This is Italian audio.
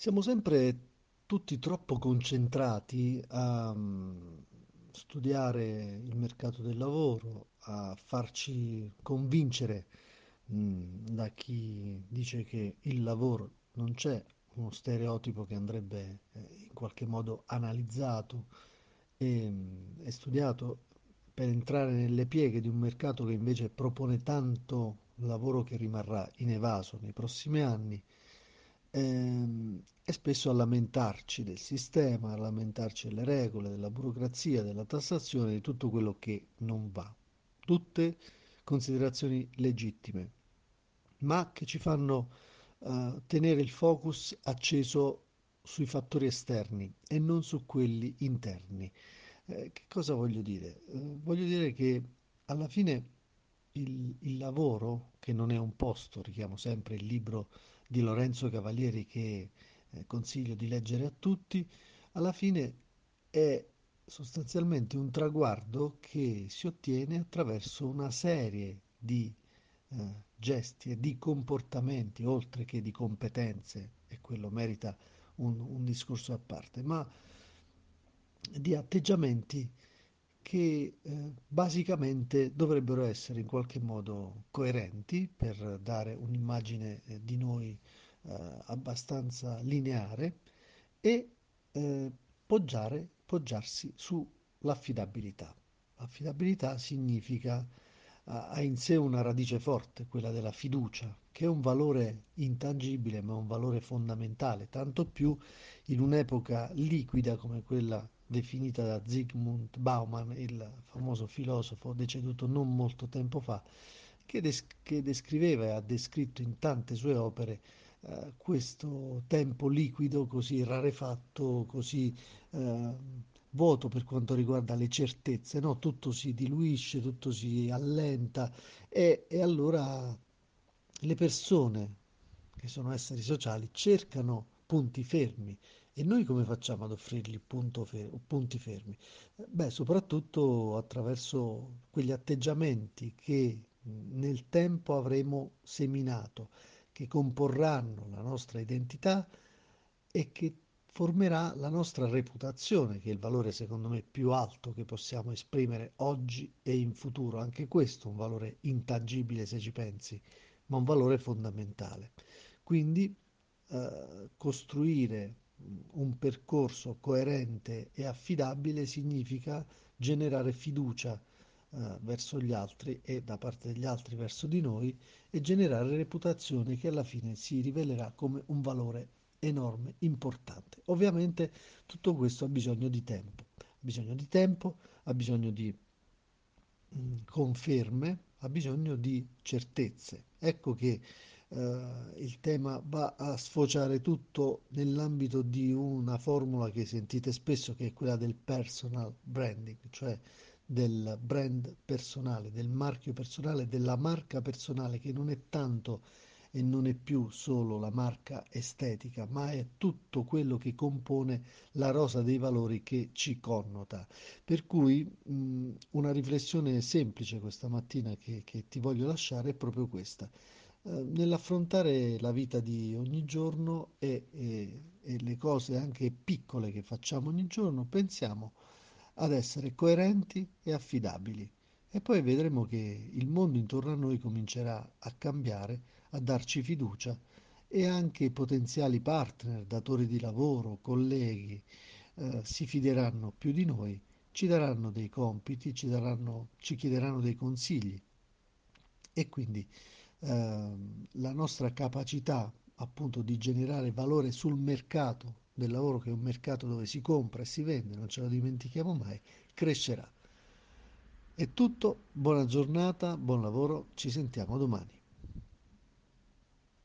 Siamo sempre tutti troppo concentrati a mm, studiare il mercato del lavoro, a farci convincere mm, da chi dice che il lavoro non c'è, uno stereotipo che andrebbe eh, in qualche modo analizzato e, mm, e studiato per entrare nelle pieghe di un mercato che invece propone tanto lavoro che rimarrà inevaso nei prossimi anni ehm, e spesso a lamentarci del sistema, a lamentarci delle regole, della burocrazia, della tassazione, di tutto quello che non va. Tutte considerazioni legittime, ma che ci fanno eh, tenere il focus acceso sui fattori esterni e non su quelli interni. Eh, che cosa voglio dire? Eh, voglio dire che alla fine il, il lavoro, che non è un posto, richiamo sempre il libro di Lorenzo Cavalieri che eh, consiglio di leggere a tutti, alla fine è sostanzialmente un traguardo che si ottiene attraverso una serie di eh, gesti e di comportamenti, oltre che di competenze, e quello merita un, un discorso a parte, ma di atteggiamenti che eh, basicamente dovrebbero essere in qualche modo coerenti per dare un'immagine eh, di noi eh, abbastanza lineare e eh, poggiare, poggiarsi sull'affidabilità. L'affidabilità significa, ha in sé una radice forte, quella della fiducia, che è un valore intangibile ma un valore fondamentale, tanto più in un'epoca liquida come quella definita da Zygmunt Bauman, il famoso filosofo deceduto non molto tempo fa, che, des- che descriveva e ha descritto in tante sue opere eh, questo tempo liquido così rarefatto, così eh, vuoto per quanto riguarda le certezze, no? tutto si diluisce, tutto si allenta e, e allora le persone che sono esseri sociali cercano punti fermi e noi come facciamo ad offrirgli fer- punti fermi? Eh, Beh, soprattutto attraverso quegli atteggiamenti che nel tempo avremo seminato, che comporranno la nostra identità e che formerà la nostra reputazione, che è il valore secondo me più alto che possiamo esprimere oggi e in futuro. Anche questo è un valore intangibile se ci pensi, ma un valore fondamentale. Quindi eh, costruire un percorso coerente e affidabile significa generare fiducia eh, verso gli altri e da parte degli altri verso di noi e generare reputazione che alla fine si rivelerà come un valore enorme, importante. Ovviamente tutto questo ha bisogno di tempo, ha bisogno di tempo, ha bisogno di mh, conferme, ha bisogno di certezze. Ecco che il tema va a sfociare tutto nell'ambito di una formula che sentite spesso, che è quella del personal branding, cioè del brand personale, del marchio personale, della marca personale, che non è tanto e non è più solo la marca estetica, ma è tutto quello che compone la rosa dei valori che ci connota. Per cui mh, una riflessione semplice questa mattina che, che ti voglio lasciare è proprio questa. Eh, nell'affrontare la vita di ogni giorno e, e, e le cose anche piccole che facciamo ogni giorno, pensiamo ad essere coerenti e affidabili. E poi vedremo che il mondo intorno a noi comincerà a cambiare, a darci fiducia e anche potenziali partner, datori di lavoro, colleghi, eh, si fideranno più di noi, ci daranno dei compiti, ci, daranno, ci chiederanno dei consigli e quindi eh, la nostra capacità appunto di generare valore sul mercato del lavoro, che è un mercato dove si compra e si vende, non ce lo dimentichiamo mai, crescerà. È tutto, buona giornata, buon lavoro, ci sentiamo domani.